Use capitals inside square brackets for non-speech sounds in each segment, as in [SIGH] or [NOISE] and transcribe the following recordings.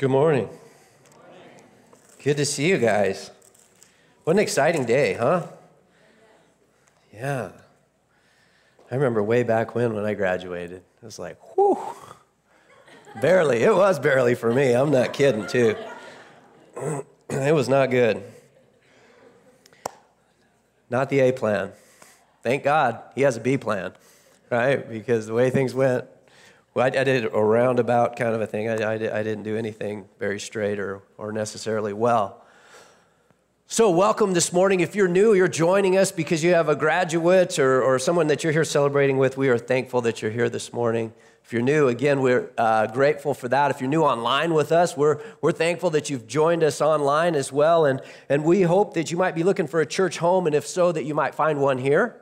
Good morning. Good to see you guys. What an exciting day, huh? Yeah. I remember way back when when I graduated. It was like, whew. Barely. It was barely for me. I'm not kidding, too. [CLEARS THROAT] it was not good. Not the A plan. Thank God he has a B plan, right? Because the way things went, well, I, I did a roundabout kind of a thing. I, I, I didn't do anything very straight or, or necessarily well. So, welcome this morning. If you're new, you're joining us because you have a graduate or, or someone that you're here celebrating with. We are thankful that you're here this morning. If you're new, again, we're uh, grateful for that. If you're new online with us, we're, we're thankful that you've joined us online as well. And, and we hope that you might be looking for a church home, and if so, that you might find one here.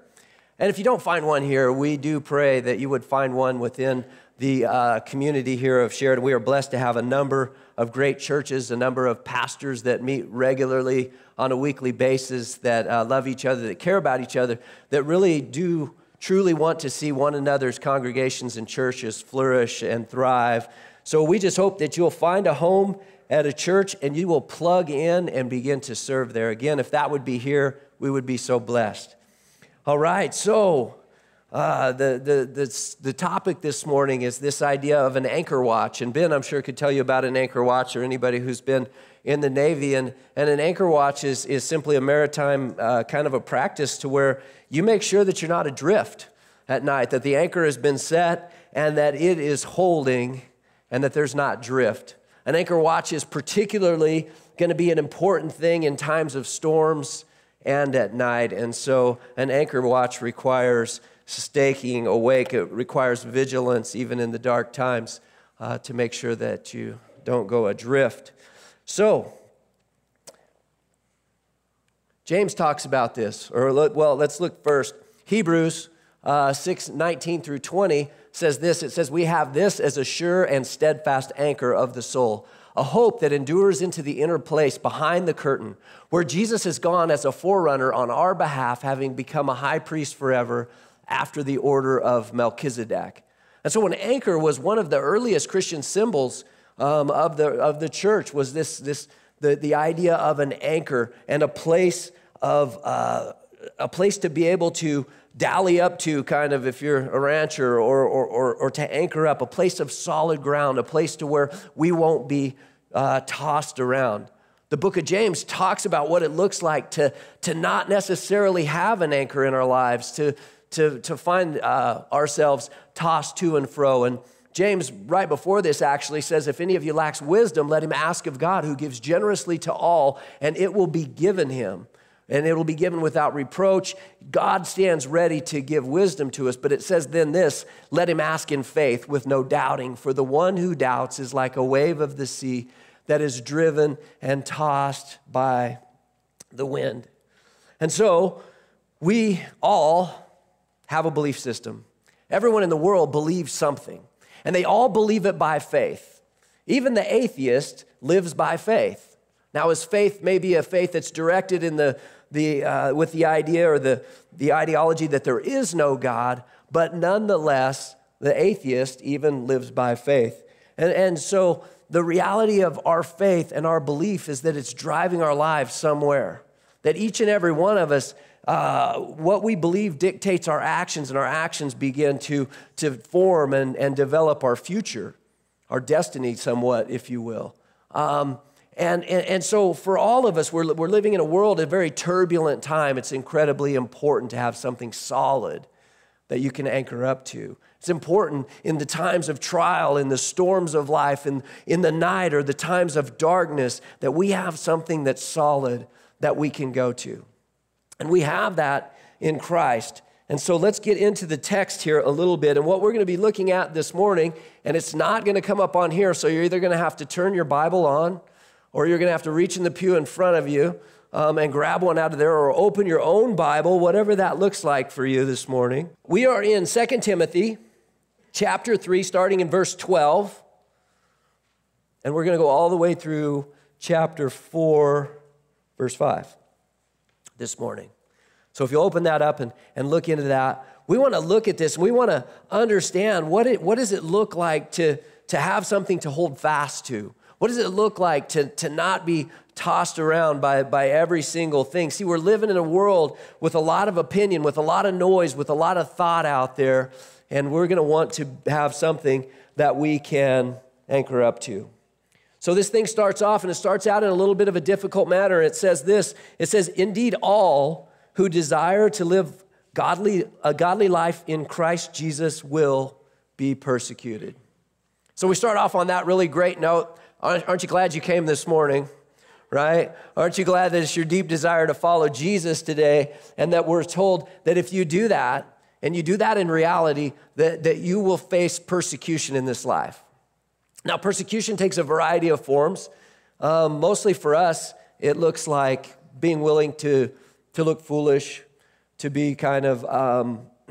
And if you don't find one here, we do pray that you would find one within the uh, community here of Sheridan. We are blessed to have a number of great churches, a number of pastors that meet regularly on a weekly basis, that uh, love each other, that care about each other, that really do truly want to see one another's congregations and churches flourish and thrive. So we just hope that you'll find a home at a church and you will plug in and begin to serve there. Again, if that would be here, we would be so blessed. All right, so uh, the, the, the, the topic this morning is this idea of an anchor watch. And Ben, I'm sure, could tell you about an anchor watch or anybody who's been in the Navy. And, and an anchor watch is, is simply a maritime uh, kind of a practice to where you make sure that you're not adrift at night, that the anchor has been set and that it is holding and that there's not drift. An anchor watch is particularly going to be an important thing in times of storms and at night. And so an anchor watch requires staking awake. It requires vigilance, even in the dark times, uh, to make sure that you don't go adrift. So, James talks about this, or look, well, let's look first. Hebrews uh, 6 19 through 20 says this it says, We have this as a sure and steadfast anchor of the soul, a hope that endures into the inner place behind the curtain, where Jesus has gone as a forerunner on our behalf, having become a high priest forever after the order of Melchizedek. And so, an anchor was one of the earliest Christian symbols um, of, the, of the church, was this, this, the, the idea of an anchor and a place of uh, a place to be able to dally up to, kind of, if you're a rancher, or, or, or, or to anchor up, a place of solid ground, a place to where we won't be uh, tossed around. The book of James talks about what it looks like to, to not necessarily have an anchor in our lives, to, to, to find uh, ourselves tossed to and fro. And James, right before this, actually says, If any of you lacks wisdom, let him ask of God, who gives generously to all, and it will be given him. And it will be given without reproach. God stands ready to give wisdom to us, but it says then this let him ask in faith with no doubting, for the one who doubts is like a wave of the sea that is driven and tossed by the wind. And so we all have a belief system. Everyone in the world believes something, and they all believe it by faith. Even the atheist lives by faith. Now, his faith may be a faith that's directed in the, the, uh, with the idea or the, the ideology that there is no God, but nonetheless, the atheist even lives by faith. And, and so, the reality of our faith and our belief is that it's driving our lives somewhere. That each and every one of us uh, what we believe dictates our actions, and our actions begin to, to form and, and develop our future, our destiny, somewhat, if you will. Um, and, and, and, so, for all of us, we're, we're living in a world, a very turbulent time. It's incredibly important to have something solid that you can anchor up to. It's important in the times of trial, in the storms of life, in, in the night or the times of darkness, that we have something that's solid that we can go to. And we have that in Christ. And so let's get into the text here a little bit. And what we're going to be looking at this morning, and it's not going to come up on here, so you're either going to have to turn your Bible on or you're going to have to reach in the pew in front of you um, and grab one out of there or open your own Bible, whatever that looks like for you this morning. We are in 2 Timothy chapter 3, starting in verse 12. And we're going to go all the way through chapter 4, verse 5 this morning. So if you open that up and, and look into that, we want to look at this we want to understand what, it, what does it look like to, to have something to hold fast to? What does it look like to, to not be tossed around by, by every single thing? See, we're living in a world with a lot of opinion, with a lot of noise, with a lot of thought out there, and we're going to want to have something that we can anchor up to. So this thing starts off, and it starts out in a little bit of a difficult manner. It says this it says, Indeed, all who desire to live godly, a godly life in Christ Jesus will be persecuted. So we start off on that really great note. Aren't you glad you came this morning? Right? Aren't you glad that it's your deep desire to follow Jesus today and that we're told that if you do that, and you do that in reality, that, that you will face persecution in this life. Now, persecution takes a variety of forms. Um, mostly for us, it looks like being willing to, to look foolish, to be kind of, um, [CLEARS THROAT]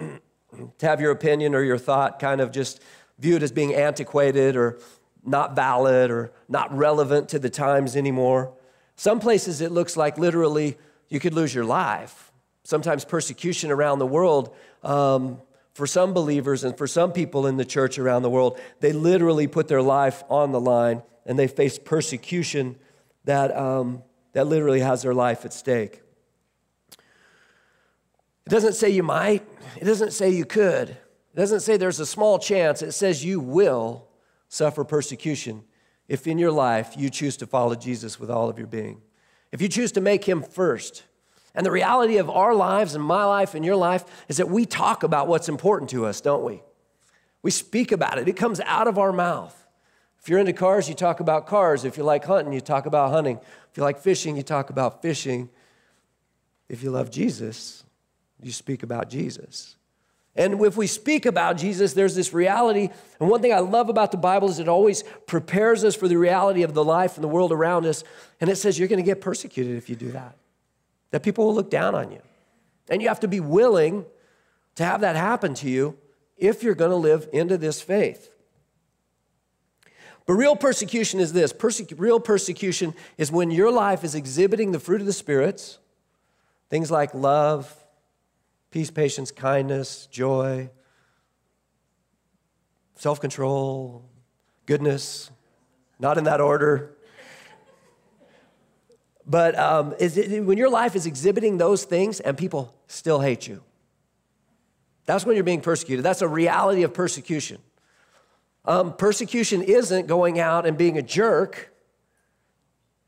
to have your opinion or your thought kind of just viewed as being antiquated or not valid or not relevant to the times anymore. Some places it looks like literally you could lose your life. Sometimes persecution around the world, um, for some believers and for some people in the church around the world, they literally put their life on the line and they face persecution that, um, that literally has their life at stake. It doesn't say you might, it doesn't say you could, it doesn't say there's a small chance, it says you will suffer persecution if in your life you choose to follow Jesus with all of your being. If you choose to make him first. And the reality of our lives and my life and your life is that we talk about what's important to us, don't we? We speak about it, it comes out of our mouth. If you're into cars, you talk about cars. If you like hunting, you talk about hunting. If you like fishing, you talk about fishing. If you love Jesus, you speak about Jesus. And if we speak about Jesus, there's this reality. And one thing I love about the Bible is it always prepares us for the reality of the life and the world around us. And it says you're going to get persecuted if you do that, that people will look down on you. And you have to be willing to have that happen to you if you're going to live into this faith. But real persecution is this real persecution is when your life is exhibiting the fruit of the spirits, things like love, peace, patience, kindness, joy, self control, goodness, not in that order. But um, it, when your life is exhibiting those things and people still hate you, that's when you're being persecuted. That's a reality of persecution. Um, persecution isn't going out and being a jerk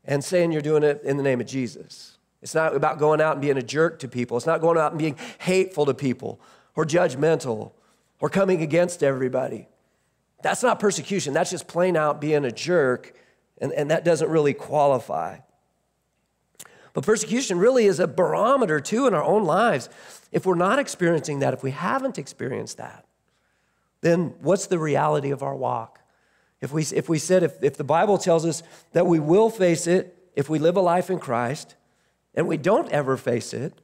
and saying you're doing it in the name of Jesus. It's not about going out and being a jerk to people. It's not going out and being hateful to people or judgmental or coming against everybody. That's not persecution. That's just plain out being a jerk, and, and that doesn't really qualify. But persecution really is a barometer, too, in our own lives. If we're not experiencing that, if we haven't experienced that, then what's the reality of our walk? If we, if we said, if, if the Bible tells us that we will face it if we live a life in Christ, and we don't ever face it,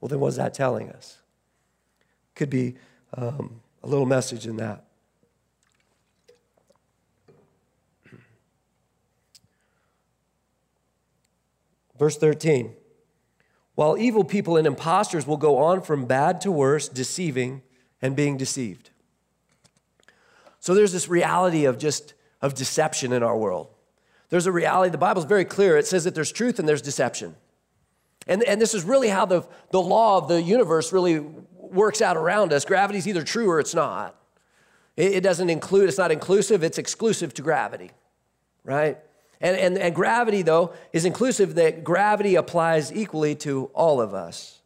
well, then what's that telling us? Could be um, a little message in that. Verse 13 While evil people and impostors will go on from bad to worse, deceiving and being deceived. So there's this reality of just of deception in our world. There's a reality, the Bible's very clear. It says that there's truth and there's deception. And, and this is really how the, the law of the universe really works out around us. Gravity is either true or it's not. It, it doesn't include, it's not inclusive, it's exclusive to gravity, right? And, and, and gravity, though, is inclusive that gravity applies equally to all of us.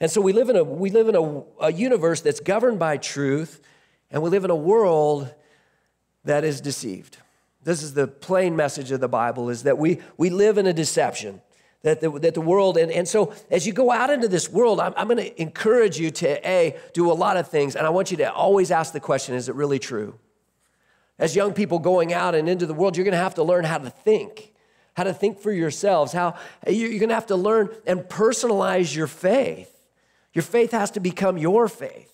And so we live in a, we live in a, a universe that's governed by truth, and we live in a world that is deceived. This is the plain message of the Bible is that we, we live in a deception that the, that the world, and, and so as you go out into this world, I'm, I'm going to encourage you to A, do a lot of things, and I want you to always ask the question is it really true? As young people going out and into the world, you're going to have to learn how to think, how to think for yourselves, how you're going to have to learn and personalize your faith. Your faith has to become your faith.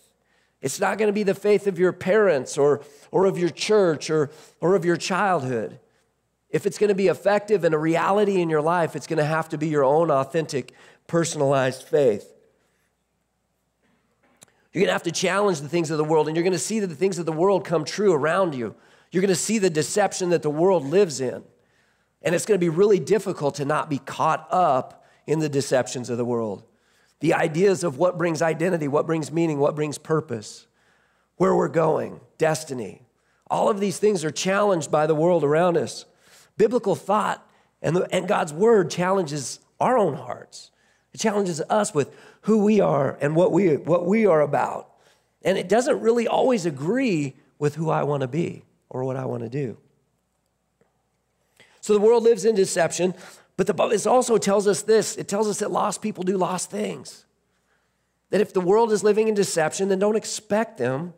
It's not going to be the faith of your parents or, or of your church or, or of your childhood. If it's going to be effective and a reality in your life, it's going to have to be your own authentic, personalized faith. You're going to have to challenge the things of the world, and you're going to see that the things of the world come true around you. You're going to see the deception that the world lives in. And it's going to be really difficult to not be caught up in the deceptions of the world. The ideas of what brings identity, what brings meaning, what brings purpose, where we're going, destiny. All of these things are challenged by the world around us. Biblical thought and, the, and God's word challenges our own hearts. It challenges us with who we are and what we, what we are about. And it doesn't really always agree with who I want to be or what I want to do. So the world lives in deception, but the, it also tells us this it tells us that lost people do lost things. That if the world is living in deception, then don't expect them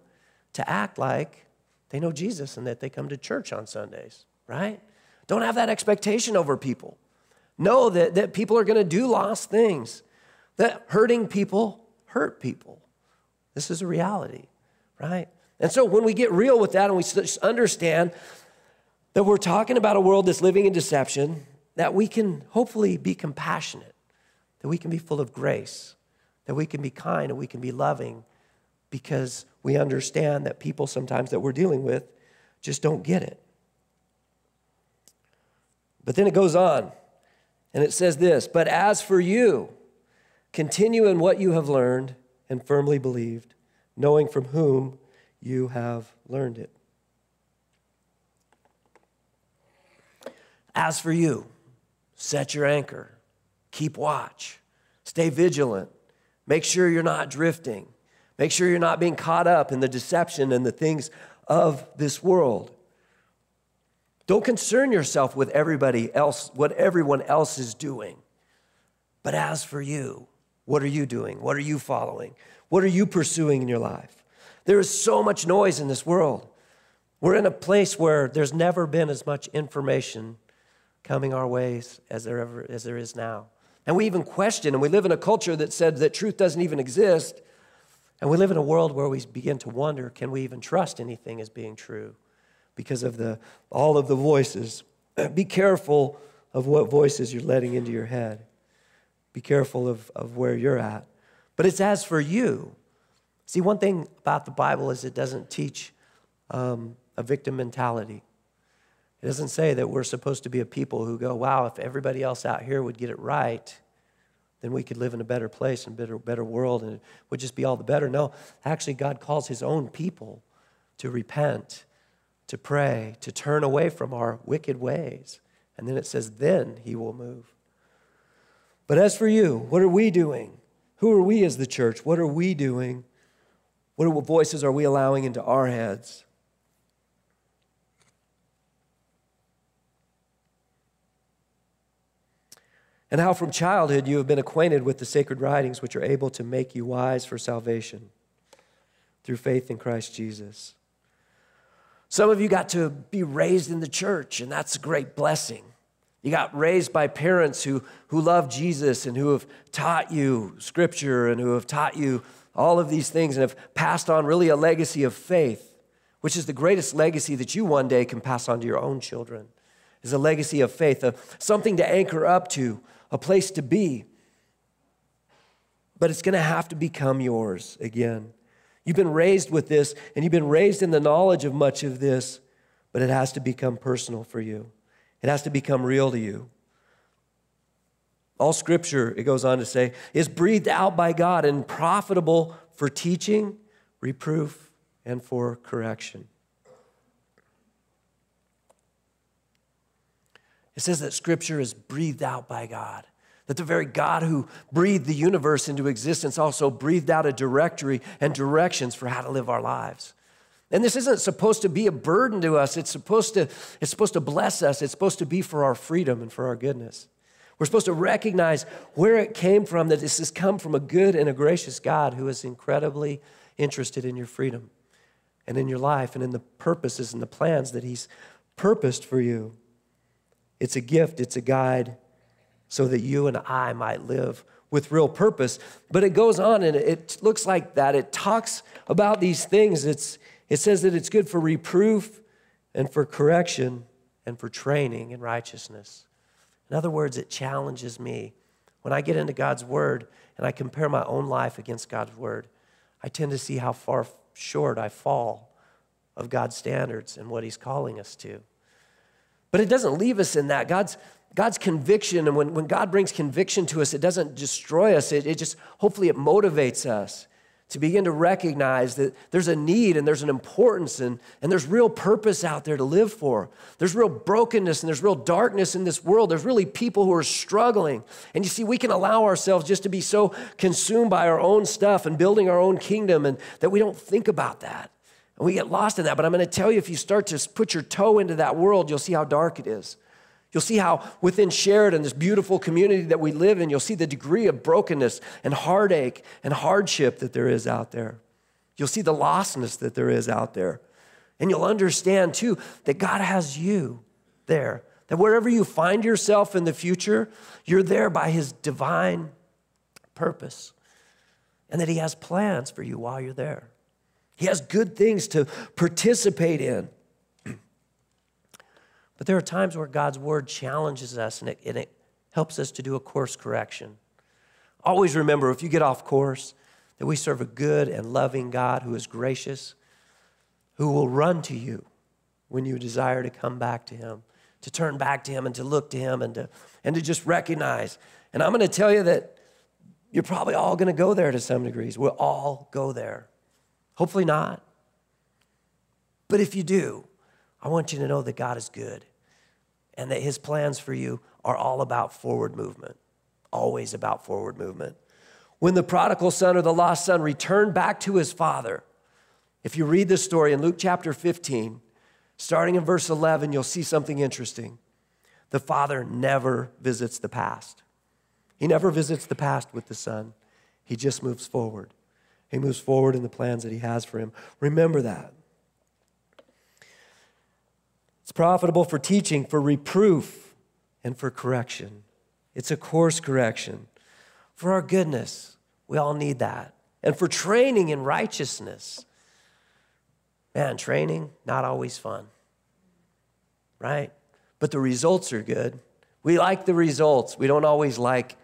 to act like they know Jesus and that they come to church on Sundays, right? Don't have that expectation over people. Know that, that people are going to do lost things, that hurting people hurt people. This is a reality, right? And so when we get real with that and we understand that we're talking about a world that's living in deception, that we can hopefully be compassionate, that we can be full of grace, that we can be kind and we can be loving because we understand that people sometimes that we're dealing with just don't get it. But then it goes on and it says this But as for you, continue in what you have learned and firmly believed, knowing from whom you have learned it. As for you, set your anchor, keep watch, stay vigilant, make sure you're not drifting, make sure you're not being caught up in the deception and the things of this world. Don't concern yourself with everybody else, what everyone else is doing. But as for you, what are you doing? What are you following? What are you pursuing in your life? There is so much noise in this world. We're in a place where there's never been as much information coming our ways as there ever as there is now. And we even question, and we live in a culture that said that truth doesn't even exist. And we live in a world where we begin to wonder, can we even trust anything as being true? because of the, all of the voices. [CLEARS THROAT] Be careful of what voices you're letting into your head. Be careful of, of where you're at. But it's as for you. See, one thing about the Bible is it doesn't teach um, a victim mentality. It doesn't say that we're supposed to be a people who go, wow, if everybody else out here would get it right, then we could live in a better place and better, better world and it would just be all the better. No, actually, God calls his own people to repent to pray, to turn away from our wicked ways. And then it says, then he will move. But as for you, what are we doing? Who are we as the church? What are we doing? What voices are we allowing into our heads? And how from childhood you have been acquainted with the sacred writings which are able to make you wise for salvation through faith in Christ Jesus. Some of you got to be raised in the church, and that's a great blessing. You got raised by parents who, who love Jesus and who have taught you scripture and who have taught you all of these things and have passed on really a legacy of faith, which is the greatest legacy that you one day can pass on to your own children, is a legacy of faith, of something to anchor up to, a place to be. But it's going to have to become yours again. You've been raised with this, and you've been raised in the knowledge of much of this, but it has to become personal for you. It has to become real to you. All scripture, it goes on to say, is breathed out by God and profitable for teaching, reproof, and for correction. It says that scripture is breathed out by God. That the very God who breathed the universe into existence also breathed out a directory and directions for how to live our lives. And this isn't supposed to be a burden to us. It's supposed to, it's supposed to bless us. It's supposed to be for our freedom and for our goodness. We're supposed to recognize where it came from, that this has come from a good and a gracious God who is incredibly interested in your freedom and in your life and in the purposes and the plans that He's purposed for you. It's a gift, it's a guide, so that you and I might live with real purpose. But it goes on and it looks like that. It talks about these things. It's, it says that it's good for reproof and for correction and for training in righteousness. In other words, it challenges me. When I get into God's word and I compare my own life against God's word, I tend to see how far short I fall of God's standards and what He's calling us to. But it doesn't leave us in that. God's, God's conviction, and when, when God brings conviction to us, it doesn't destroy us. It, it just, hopefully, it motivates us to begin to recognize that there's a need and there's an importance and, and there's real purpose out there to live for. There's real brokenness and there's real darkness in this world. There's really people who are struggling. And you see, we can allow ourselves just to be so consumed by our own stuff and building our own kingdom and that we don't think about that. And we get lost in that. But I'm going to tell you, if you start to put your toe into that world, you'll see how dark it is. You'll see how within Sheridan, this beautiful community that we live in, you'll see the degree of brokenness and heartache and hardship that there is out there. You'll see the lostness that there is out there. And you'll understand too that God has you there. That wherever you find yourself in the future, you're there by His divine purpose. And that He has plans for you while you're there. He has good things to participate in. But there are times where God's word challenges us and it, and it helps us to do a course correction. Always remember if you get off course, that we serve a good and loving God who is gracious, who will run to you when you desire to come back to Him, to turn back to Him and to look to Him and to, and to just recognize. And I'm going to tell you that you're probably all going to go there to some degrees. We'll all go there. Hopefully not. But if you do, I want you to know that God is good and that his plans for you are all about forward movement, always about forward movement. When the prodigal son or the lost son returned back to his father, if you read the story in Luke chapter 15, starting in verse 11, you'll see something interesting. The father never visits the past. He never visits the past with the son. He just moves forward. He moves forward in the plans that he has for him. Remember that. It's profitable for teaching, for reproof, and for correction. It's a course correction. For our goodness, we all need that. And for training in righteousness. Man, training, not always fun, right? But the results are good. We like the results. We don't always like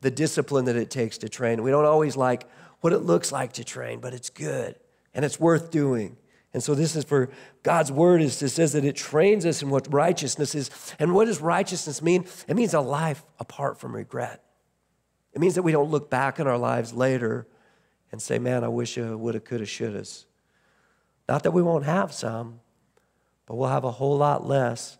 the discipline that it takes to train. We don't always like what it looks like to train, but it's good and it's worth doing. And so this is for God's word is it says that it trains us in what righteousness is. And what does righteousness mean? It means a life apart from regret. It means that we don't look back in our lives later and say, man, I wish I woulda, coulda, shoulda. Not that we won't have some, but we'll have a whole lot less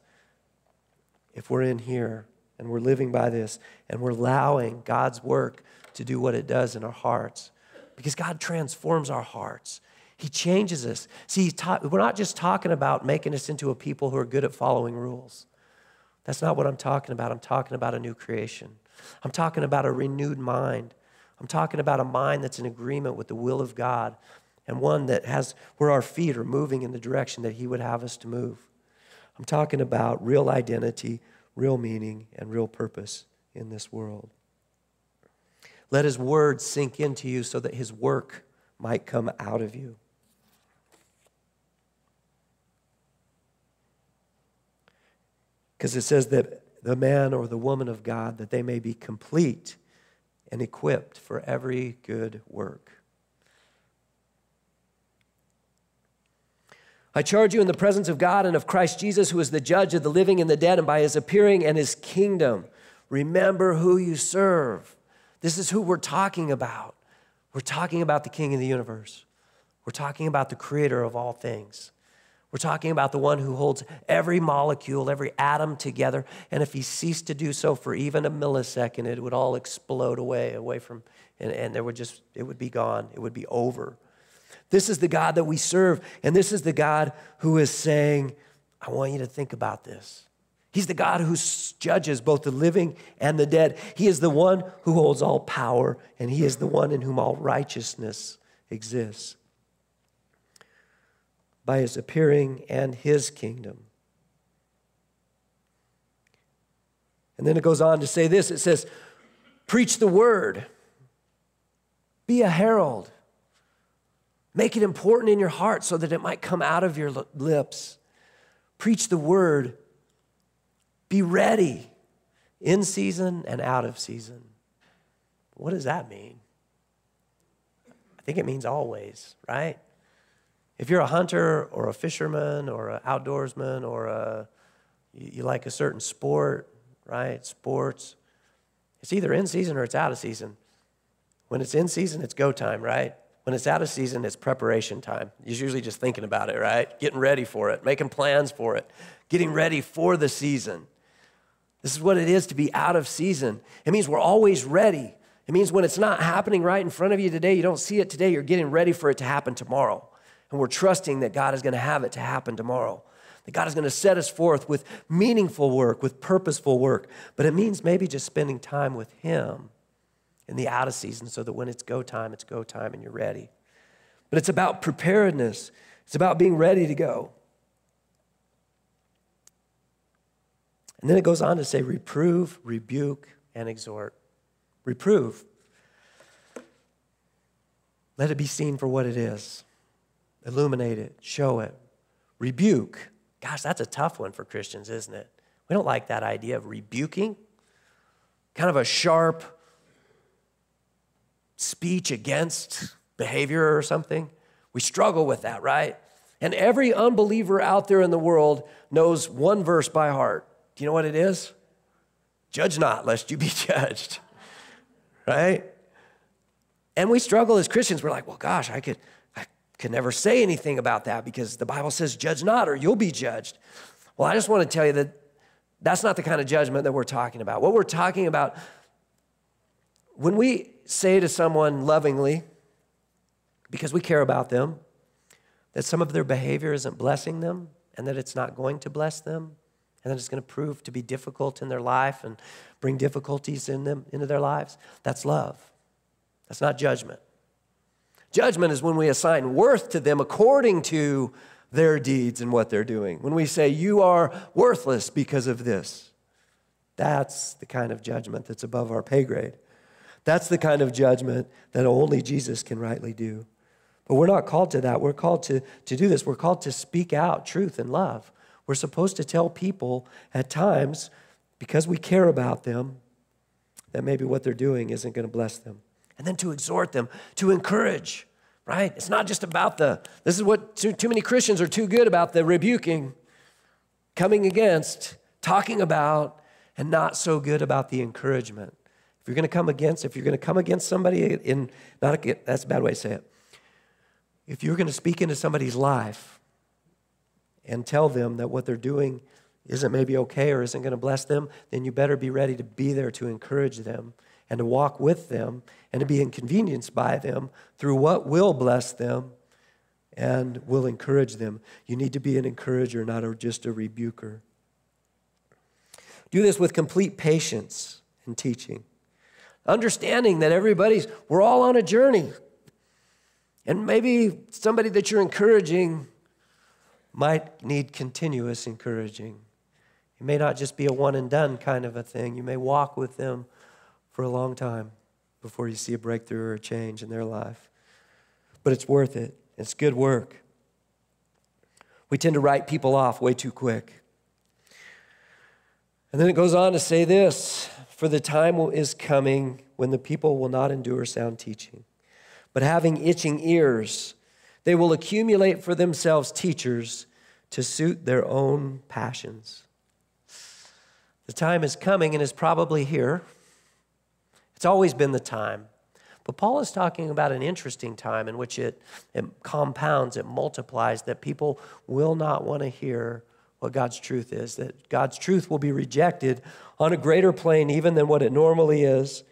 if we're in here and we're living by this and we're allowing God's work to do what it does in our hearts. Because God transforms our hearts. He changes us. See, ta- we're not just talking about making us into a people who are good at following rules. That's not what I'm talking about. I'm talking about a new creation. I'm talking about a renewed mind. I'm talking about a mind that's in agreement with the will of God and one that has where our feet are moving in the direction that He would have us to move. I'm talking about real identity, real meaning, and real purpose in this world. Let His word sink into you so that His work might come out of you. Because it says that the man or the woman of God, that they may be complete and equipped for every good work. I charge you in the presence of God and of Christ Jesus, who is the judge of the living and the dead, and by his appearing and his kingdom. Remember who you serve. This is who we're talking about. We're talking about the King of the universe. We're talking about the creator of all things. We're talking about the one who holds every molecule, every atom together. And if he ceased to do so for even a millisecond, it would all explode away, away from, and, and there would just, it would be gone. It would be over. This is the God that we serve. And this is the God who is saying, I want you to think about this. He's the God who judges both the living and the dead. He is the one who holds all power, and He is the one in whom all righteousness exists by his appearing and his kingdom. And then it goes on to say this it says, Preach the word, be a herald, make it important in your heart so that it might come out of your lips. Preach the word, be ready in season and out of season. What does that mean? I think it means always, right? If you're a hunter or a fisherman or an outdoorsman or a, you, you like a certain sport, right? Sports, it's either in season or it's out of season. When it's in season, it's go time, right? When it's out of season, it's preparation time. You're usually just thinking about it, right? Getting ready for it, making plans for it, getting ready for the season. This is what it is to be out of season. It means we're always ready. It means when it's not happening right in front of you today, you don't see it today, you're getting ready for it to happen tomorrow. And we're trusting that God is going to have it to happen tomorrow. That God is going to set us forth with meaningful work, with purposeful work. But it means maybe just spending time with Him in the out of season so that when it's go time, it's go time and you're ready. But it's about preparedness, it's about being ready to go. And then it goes on to say, reprove, rebuke, and exhort. Reprove. Let it be seen for what it is. Illuminate it, show it. Rebuke. Gosh, that's a tough one for Christians, isn't it? We don't like that idea of rebuking. Kind of a sharp speech against behavior or something. We struggle with that, right? And every unbeliever out there in the world knows one verse by heart. Do you know what it is? Judge not, lest you be [LAUGHS] judged. Right? And we struggle as Christians. We're like, well, gosh, I could, Could never say anything about that because the Bible says, judge not, or you'll be judged. Well, I just want to tell you that that's not the kind of judgment that we're talking about. What we're talking about, when we say to someone lovingly, because we care about them, that some of their behavior isn't blessing them and that it's not going to bless them, and that it's going to prove to be difficult in their life and bring difficulties in them into their lives, that's love. That's not judgment. Judgment is when we assign worth to them according to their deeds and what they're doing. When we say, You are worthless because of this, that's the kind of judgment that's above our pay grade. That's the kind of judgment that only Jesus can rightly do. But we're not called to that. We're called to, to do this. We're called to speak out truth and love. We're supposed to tell people at times, because we care about them, that maybe what they're doing isn't going to bless them. And then to exhort them, to encourage, right? It's not just about the, this is what too, too many Christians are too good about the rebuking, coming against, talking about, and not so good about the encouragement. If you're going to come against, if you're going to come against somebody in, not a, that's a bad way to say it. If you're going to speak into somebody's life and tell them that what they're doing isn't maybe okay or isn't going to bless them, then you better be ready to be there to encourage them and to walk with them and to be inconvenienced by them through what will bless them and will encourage them. You need to be an encourager, not just a rebuker. Do this with complete patience and teaching understanding that everybody's, we're all on a journey. And maybe somebody that you're encouraging might need continuous encouraging. It may not just be a one and done kind of a thing. You may walk with them for a long time before you see a breakthrough or a change in their life. But it's worth it, it's good work. We tend to write people off way too quick. And then it goes on to say this for the time is coming when the people will not endure sound teaching, but having itching ears, they will accumulate for themselves teachers to suit their own passions. The time is coming and is probably here. It's always been the time. But Paul is talking about an interesting time in which it, it compounds, it multiplies, that people will not want to hear what God's truth is, that God's truth will be rejected on a greater plane even than what it normally is,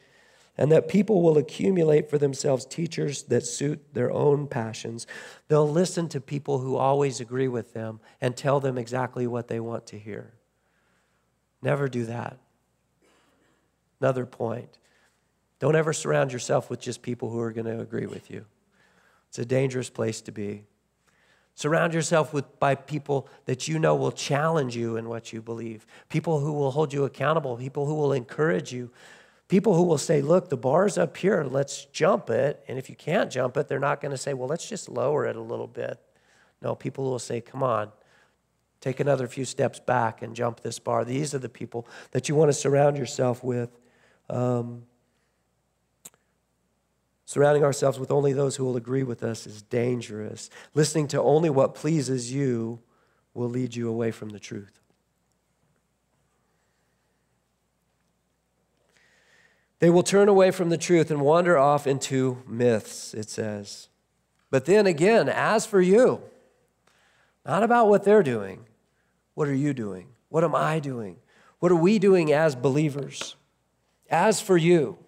and that people will accumulate for themselves teachers that suit their own passions. They'll listen to people who always agree with them and tell them exactly what they want to hear. Never do that. Another point don't ever surround yourself with just people who are going to agree with you. It's a dangerous place to be. Surround yourself with by people that you know will challenge you in what you believe. People who will hold you accountable, people who will encourage you. People who will say, "Look, the bar's up here, let's jump it." And if you can't jump it, they're not going to say, "Well, let's just lower it a little bit." No, people will say, "Come on. Take another few steps back and jump this bar." These are the people that you want to surround yourself with. Um, Surrounding ourselves with only those who will agree with us is dangerous. Listening to only what pleases you will lead you away from the truth. They will turn away from the truth and wander off into myths, it says. But then again, as for you, not about what they're doing, what are you doing? What am I doing? What are we doing as believers? As for you,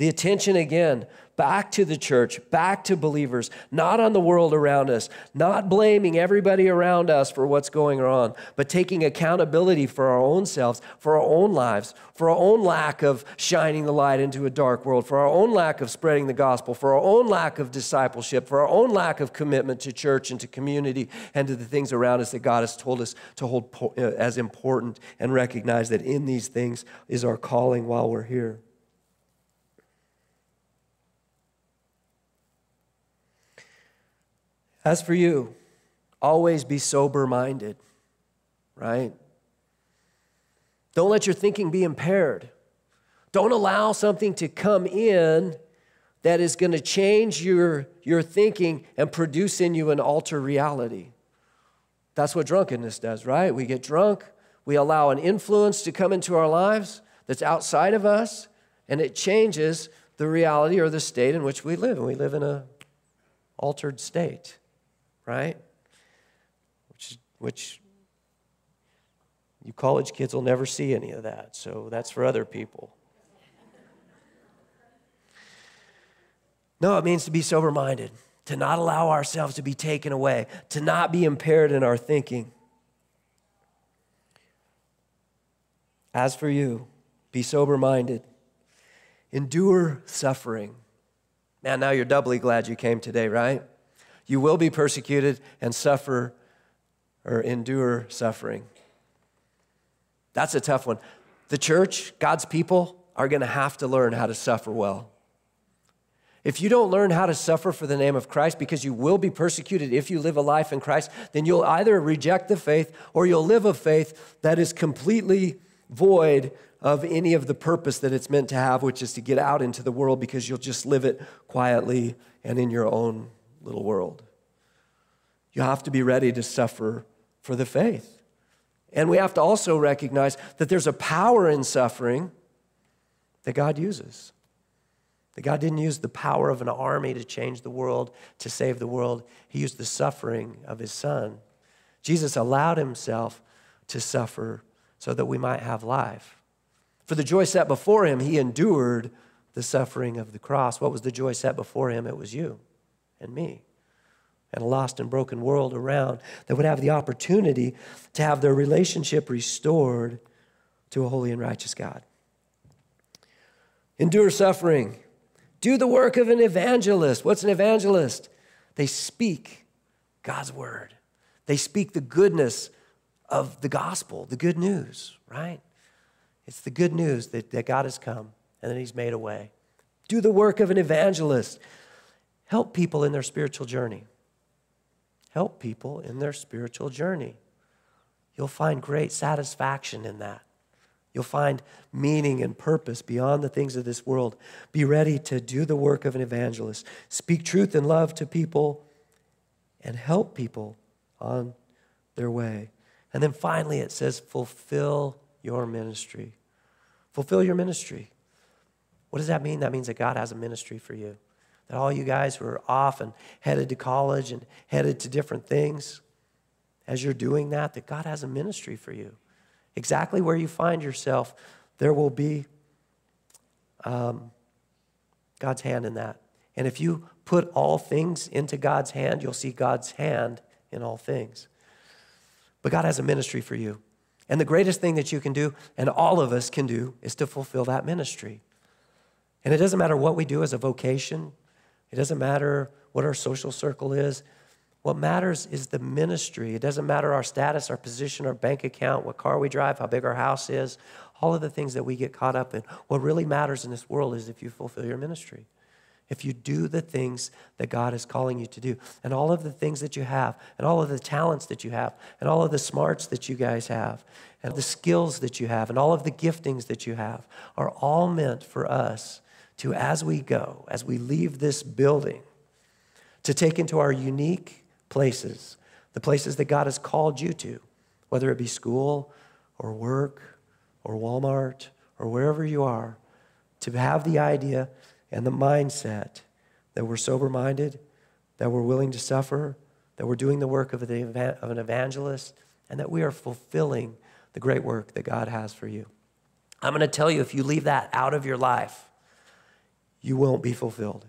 the attention again back to the church, back to believers, not on the world around us, not blaming everybody around us for what's going on, but taking accountability for our own selves, for our own lives, for our own lack of shining the light into a dark world, for our own lack of spreading the gospel, for our own lack of discipleship, for our own lack of commitment to church and to community and to the things around us that God has told us to hold uh, as important and recognize that in these things is our calling while we're here. As for you, always be sober minded, right? Don't let your thinking be impaired. Don't allow something to come in that is going to change your, your thinking and produce in you an altered reality. That's what drunkenness does, right? We get drunk, we allow an influence to come into our lives that's outside of us, and it changes the reality or the state in which we live. And we live in an altered state right? Which, which you college kids will never see any of that, so that's for other people. No, it means to be sober minded, to not allow ourselves to be taken away, to not be impaired in our thinking. As for you, be sober minded, endure suffering. Man, now you're doubly glad you came today, right? You will be persecuted and suffer or endure suffering. That's a tough one. The church, God's people, are going to have to learn how to suffer well. If you don't learn how to suffer for the name of Christ, because you will be persecuted if you live a life in Christ, then you'll either reject the faith or you'll live a faith that is completely void of any of the purpose that it's meant to have, which is to get out into the world because you'll just live it quietly and in your own little world. You have to be ready to suffer for the faith. And we have to also recognize that there's a power in suffering that God uses. That God didn't use the power of an army to change the world, to save the world. He used the suffering of his son. Jesus allowed himself to suffer so that we might have life. For the joy set before him, he endured the suffering of the cross. What was the joy set before him? It was you and me and a lost and broken world around that would have the opportunity to have their relationship restored to a holy and righteous God. Endure suffering. Do the work of an evangelist. What's an evangelist? They speak God's word, they speak the goodness of the gospel, the good news, right? It's the good news that, that God has come and that He's made a way. Do the work of an evangelist. Help people in their spiritual journey. Help people in their spiritual journey. You'll find great satisfaction in that. You'll find meaning and purpose beyond the things of this world. Be ready to do the work of an evangelist. Speak truth and love to people and help people on their way. And then finally, it says, fulfill your ministry. Fulfill your ministry. What does that mean? That means that God has a ministry for you. That all you guys were off and headed to college and headed to different things, as you're doing that, that God has a ministry for you. Exactly where you find yourself, there will be um, God's hand in that. And if you put all things into God's hand, you'll see God's hand in all things. But God has a ministry for you. And the greatest thing that you can do, and all of us can do, is to fulfill that ministry. And it doesn't matter what we do as a vocation, it doesn't matter what our social circle is. What matters is the ministry. It doesn't matter our status, our position, our bank account, what car we drive, how big our house is, all of the things that we get caught up in. What really matters in this world is if you fulfill your ministry if you do the things that God is calling you to do, and all of the things that you have, and all of the talents that you have, and all of the smarts that you guys have, and the skills that you have, and all of the giftings that you have are all meant for us to, as we go, as we leave this building, to take into our unique places, the places that God has called you to, whether it be school or work or Walmart or wherever you are, to have the idea and the mindset that we're sober minded, that we're willing to suffer, that we're doing the work of an evangelist, and that we are fulfilling the great work that God has for you. I'm going to tell you if you leave that out of your life, you won't be fulfilled.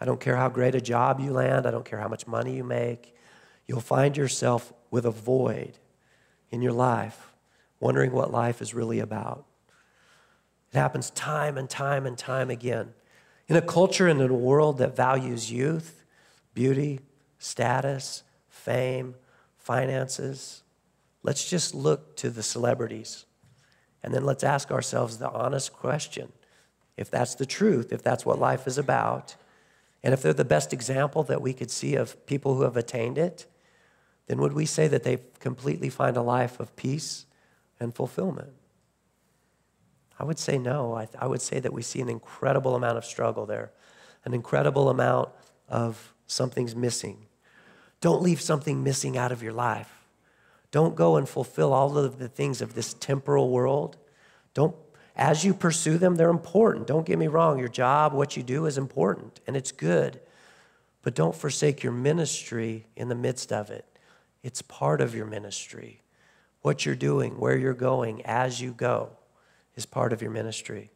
I don't care how great a job you land, I don't care how much money you make, you'll find yourself with a void in your life, wondering what life is really about. It happens time and time and time again. In a culture and in a world that values youth, beauty, status, fame, finances, let's just look to the celebrities and then let's ask ourselves the honest question if that's the truth, if that's what life is about, and if they're the best example that we could see of people who have attained it, then would we say that they completely find a life of peace and fulfillment? I would say no. I, I, would say that we see an incredible amount of struggle there, an incredible amount of something's missing. Don't leave something missing out of your life. Don't go and fulfill all of the things of this temporal world. Don't, as you pursue them, they're important. Don't get me wrong. Your job, what you do is important and it's good. But don't forsake your ministry in the midst of it. It's part of your ministry. What you're doing, where you're going, as you go is part of your ministry.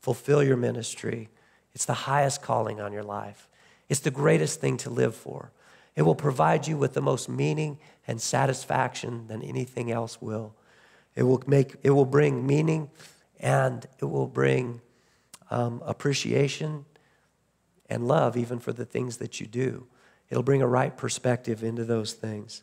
Fulfill your ministry. It's the highest calling on your life. It's the greatest thing to live for. It will provide you with the most meaning and satisfaction than anything else will. It will make it will bring meaning and it will bring um, appreciation and love even for the things that you do. It'll bring a right perspective into those things.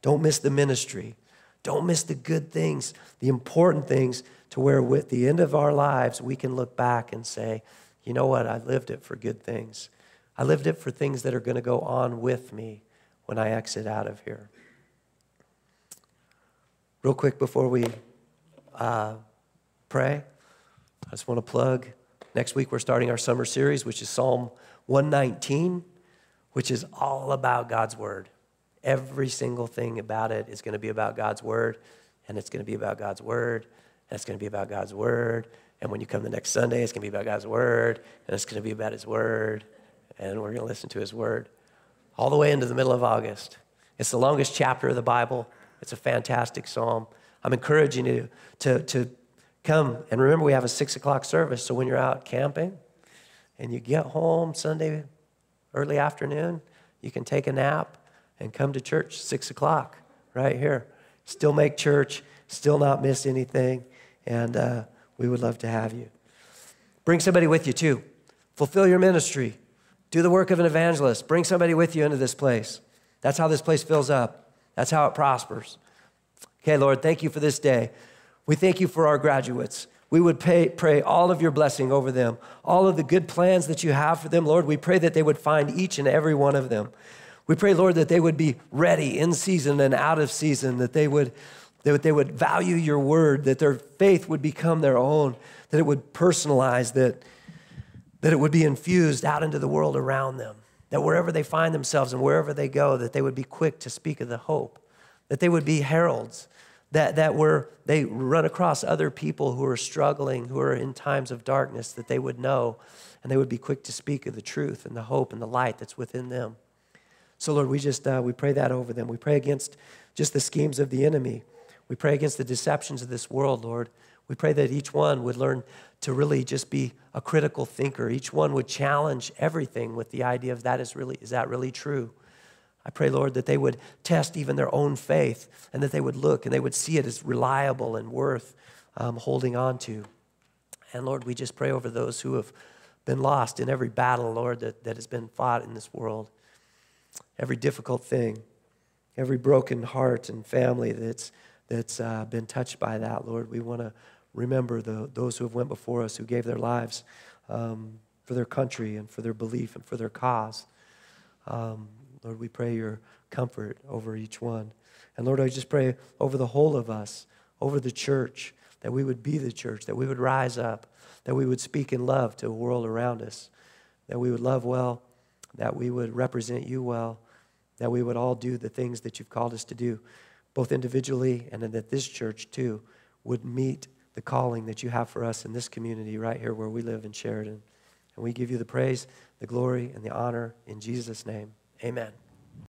Don't miss the ministry. Don't miss the good things, the important things, to where with the end of our lives, we can look back and say, you know what, I lived it for good things. I lived it for things that are going to go on with me when I exit out of here. Real quick before we uh, pray, I just want to plug. Next week, we're starting our summer series, which is Psalm 119, which is all about God's Word. Every single thing about it is going to be about God's Word, and it's going to be about God's Word, and it's going to be about God's Word. And when you come the next Sunday, it's going to be about God's Word, and it's going to be about His Word, and we're going to listen to his word all the way into the middle of August. It's the longest chapter of the Bible. It's a fantastic psalm. I'm encouraging you to, to come. And remember, we have a six o'clock service. So when you're out camping and you get home Sunday early afternoon, you can take a nap and come to church six o'clock right here. Still make church, still not miss anything. And uh, we would love to have you. Bring somebody with you too. Fulfill your ministry. Do the work of an evangelist. Bring somebody with you into this place. That's how this place fills up. That's how it prospers. Okay, Lord, thank you for this day. We thank you for our graduates. We would pay, pray all of your blessing over them, all of the good plans that you have for them. Lord, we pray that they would find each and every one of them. We pray, Lord, that they would be ready in season and out of season, that they would, that they would value your word, that their faith would become their own, that it would personalize, that that it would be infused out into the world around them, that wherever they find themselves and wherever they go, that they would be quick to speak of the hope, that they would be heralds, that, that were, they run across other people who are struggling, who are in times of darkness, that they would know and they would be quick to speak of the truth and the hope and the light that's within them. So, Lord, we just uh, we pray that over them. We pray against just the schemes of the enemy. We pray against the deceptions of this world, Lord. We pray that each one would learn to really just be a critical thinker. Each one would challenge everything with the idea of that is really is that really true? I pray, Lord, that they would test even their own faith and that they would look and they would see it as reliable and worth um, holding on to. And Lord, we just pray over those who have been lost in every battle, Lord, that, that has been fought in this world, every difficult thing, every broken heart and family that's, that's uh, been touched by that, Lord. We want to remember the, those who have went before us, who gave their lives um, for their country and for their belief and for their cause. Um, Lord, we pray your comfort over each one. And Lord, I just pray over the whole of us, over the church, that we would be the church, that we would rise up, that we would speak in love to the world around us, that we would love well, that we would represent you well, that we would all do the things that you've called us to do, both individually and that this church too would meet the calling that you have for us in this community right here where we live in Sheridan. And we give you the praise, the glory, and the honor in Jesus' name. Amen.